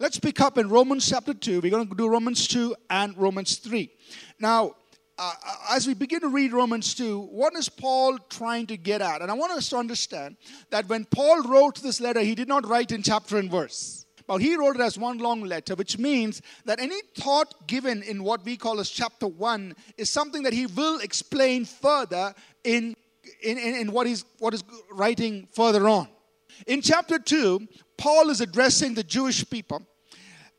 Let's pick up in Romans chapter 2. We're going to do Romans 2 and Romans 3. Now, uh, as we begin to read Romans 2, what is Paul trying to get at? And I want us to understand that when Paul wrote this letter, he did not write in chapter and verse. But he wrote it as one long letter, which means that any thought given in what we call as chapter 1 is something that he will explain further in, in, in, in what, he's, what he's writing further on. In chapter 2, Paul is addressing the Jewish people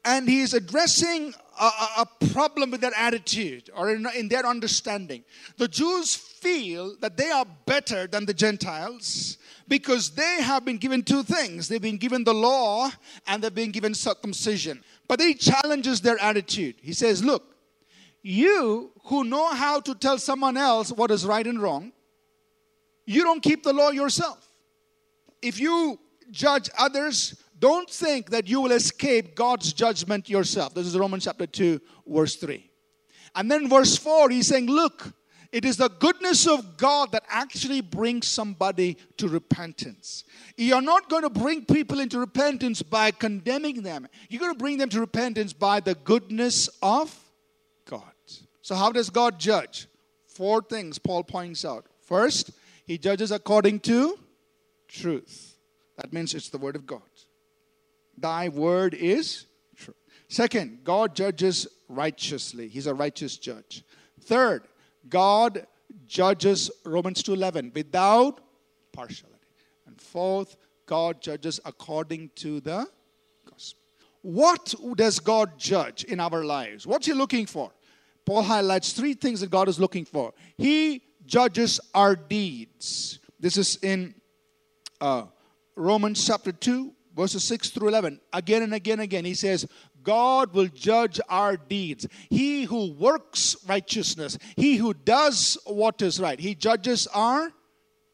and he is addressing a, a, problem with their attitude or in, in their understanding. The Jews feel that they are better than the Gentiles because they have been given two things they've been given the law and they've been given circumcision. But he challenges their attitude. He says, Look, you who know how to tell someone else what is right and wrong, you don't keep the law yourself. If you judge others don't think that you will escape God's judgment yourself. This is Romans chapter 2, verse 3. And then verse 4, he's saying, Look, it is the goodness of God that actually brings somebody to repentance. You're not going to bring people into repentance by condemning them. You're going to bring them to repentance by the goodness of God. So, how does God judge? Four things Paul points out. First, he judges according to truth. That means it's the Word of God. Thy word is true. Second, God judges righteously. He's a righteous judge. Third, God judges Romans 2:11 without partiality. And fourth, God judges according to the gospel. What does God judge in our lives? What's he looking for? Paul highlights three things that God is looking for. He judges our deeds. This is in uh, Romans chapter 2, verses 6 through 11, again and again and again, he says, God will judge our deeds. He who works righteousness, he who does what is right, he judges our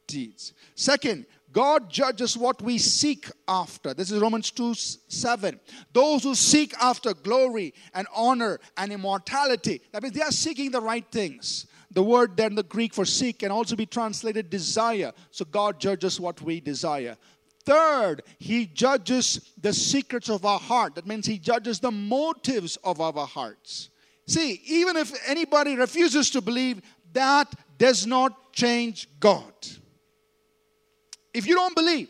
deeds. Second, God judges what we seek after. This is Romans 2 7. Those who seek after glory and honor and immortality, that means they are seeking the right things. The word there in the Greek for seek can also be translated desire. So God judges what we desire. Third, he judges the secrets of our heart. That means he judges the motives of our hearts. See, even if anybody refuses to believe, that does not change God. If you don't believe,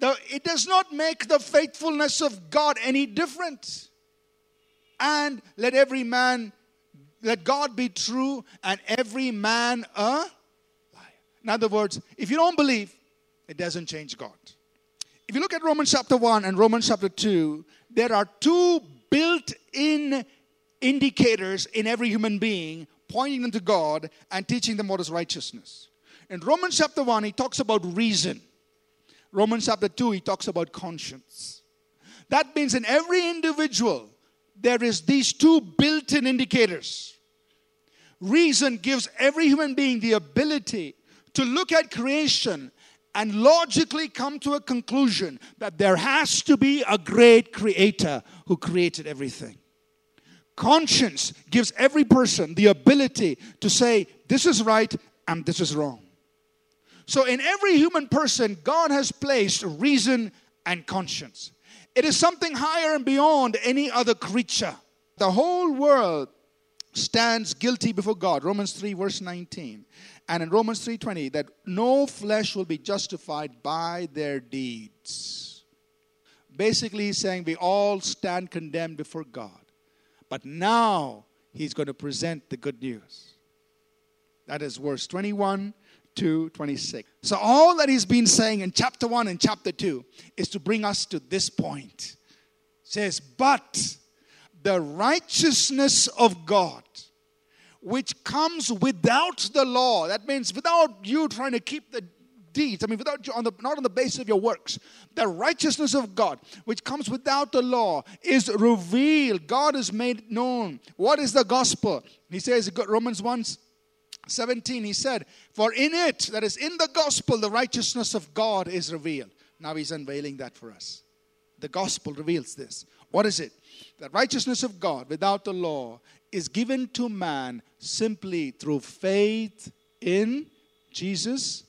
it does not make the faithfulness of God any different. And let every man, let God be true and every man a liar. In other words, if you don't believe, it doesn't change God. If you look at Romans chapter 1 and Romans chapter 2, there are two built in indicators in every human being pointing them to God and teaching them what is righteousness. In Romans chapter 1, he talks about reason. Romans chapter 2, he talks about conscience. That means in every individual, there is these two built-in indicators. Reason gives every human being the ability to look at creation and logically come to a conclusion that there has to be a great creator who created everything. Conscience gives every person the ability to say, this is right and this is wrong. So, in every human person, God has placed reason and conscience. It is something higher and beyond any other creature. The whole world stands guilty before God. Romans 3, verse 19 and in Romans 3:20 that no flesh will be justified by their deeds. Basically he's saying we all stand condemned before God. But now he's going to present the good news. That is verse 21 to 26. So all that he's been saying in chapter 1 and chapter 2 is to bring us to this point. Says, "But the righteousness of God which comes without the law. That means without you trying to keep the deeds. I mean, without you on the not on the basis of your works. The righteousness of God, which comes without the law, is revealed. God is made known. What is the gospel? He says, Romans 1 17, he said, For in it, that is in the gospel, the righteousness of God is revealed. Now he's unveiling that for us. The gospel reveals this. What is it? The righteousness of God without the law is given to man simply through faith in Jesus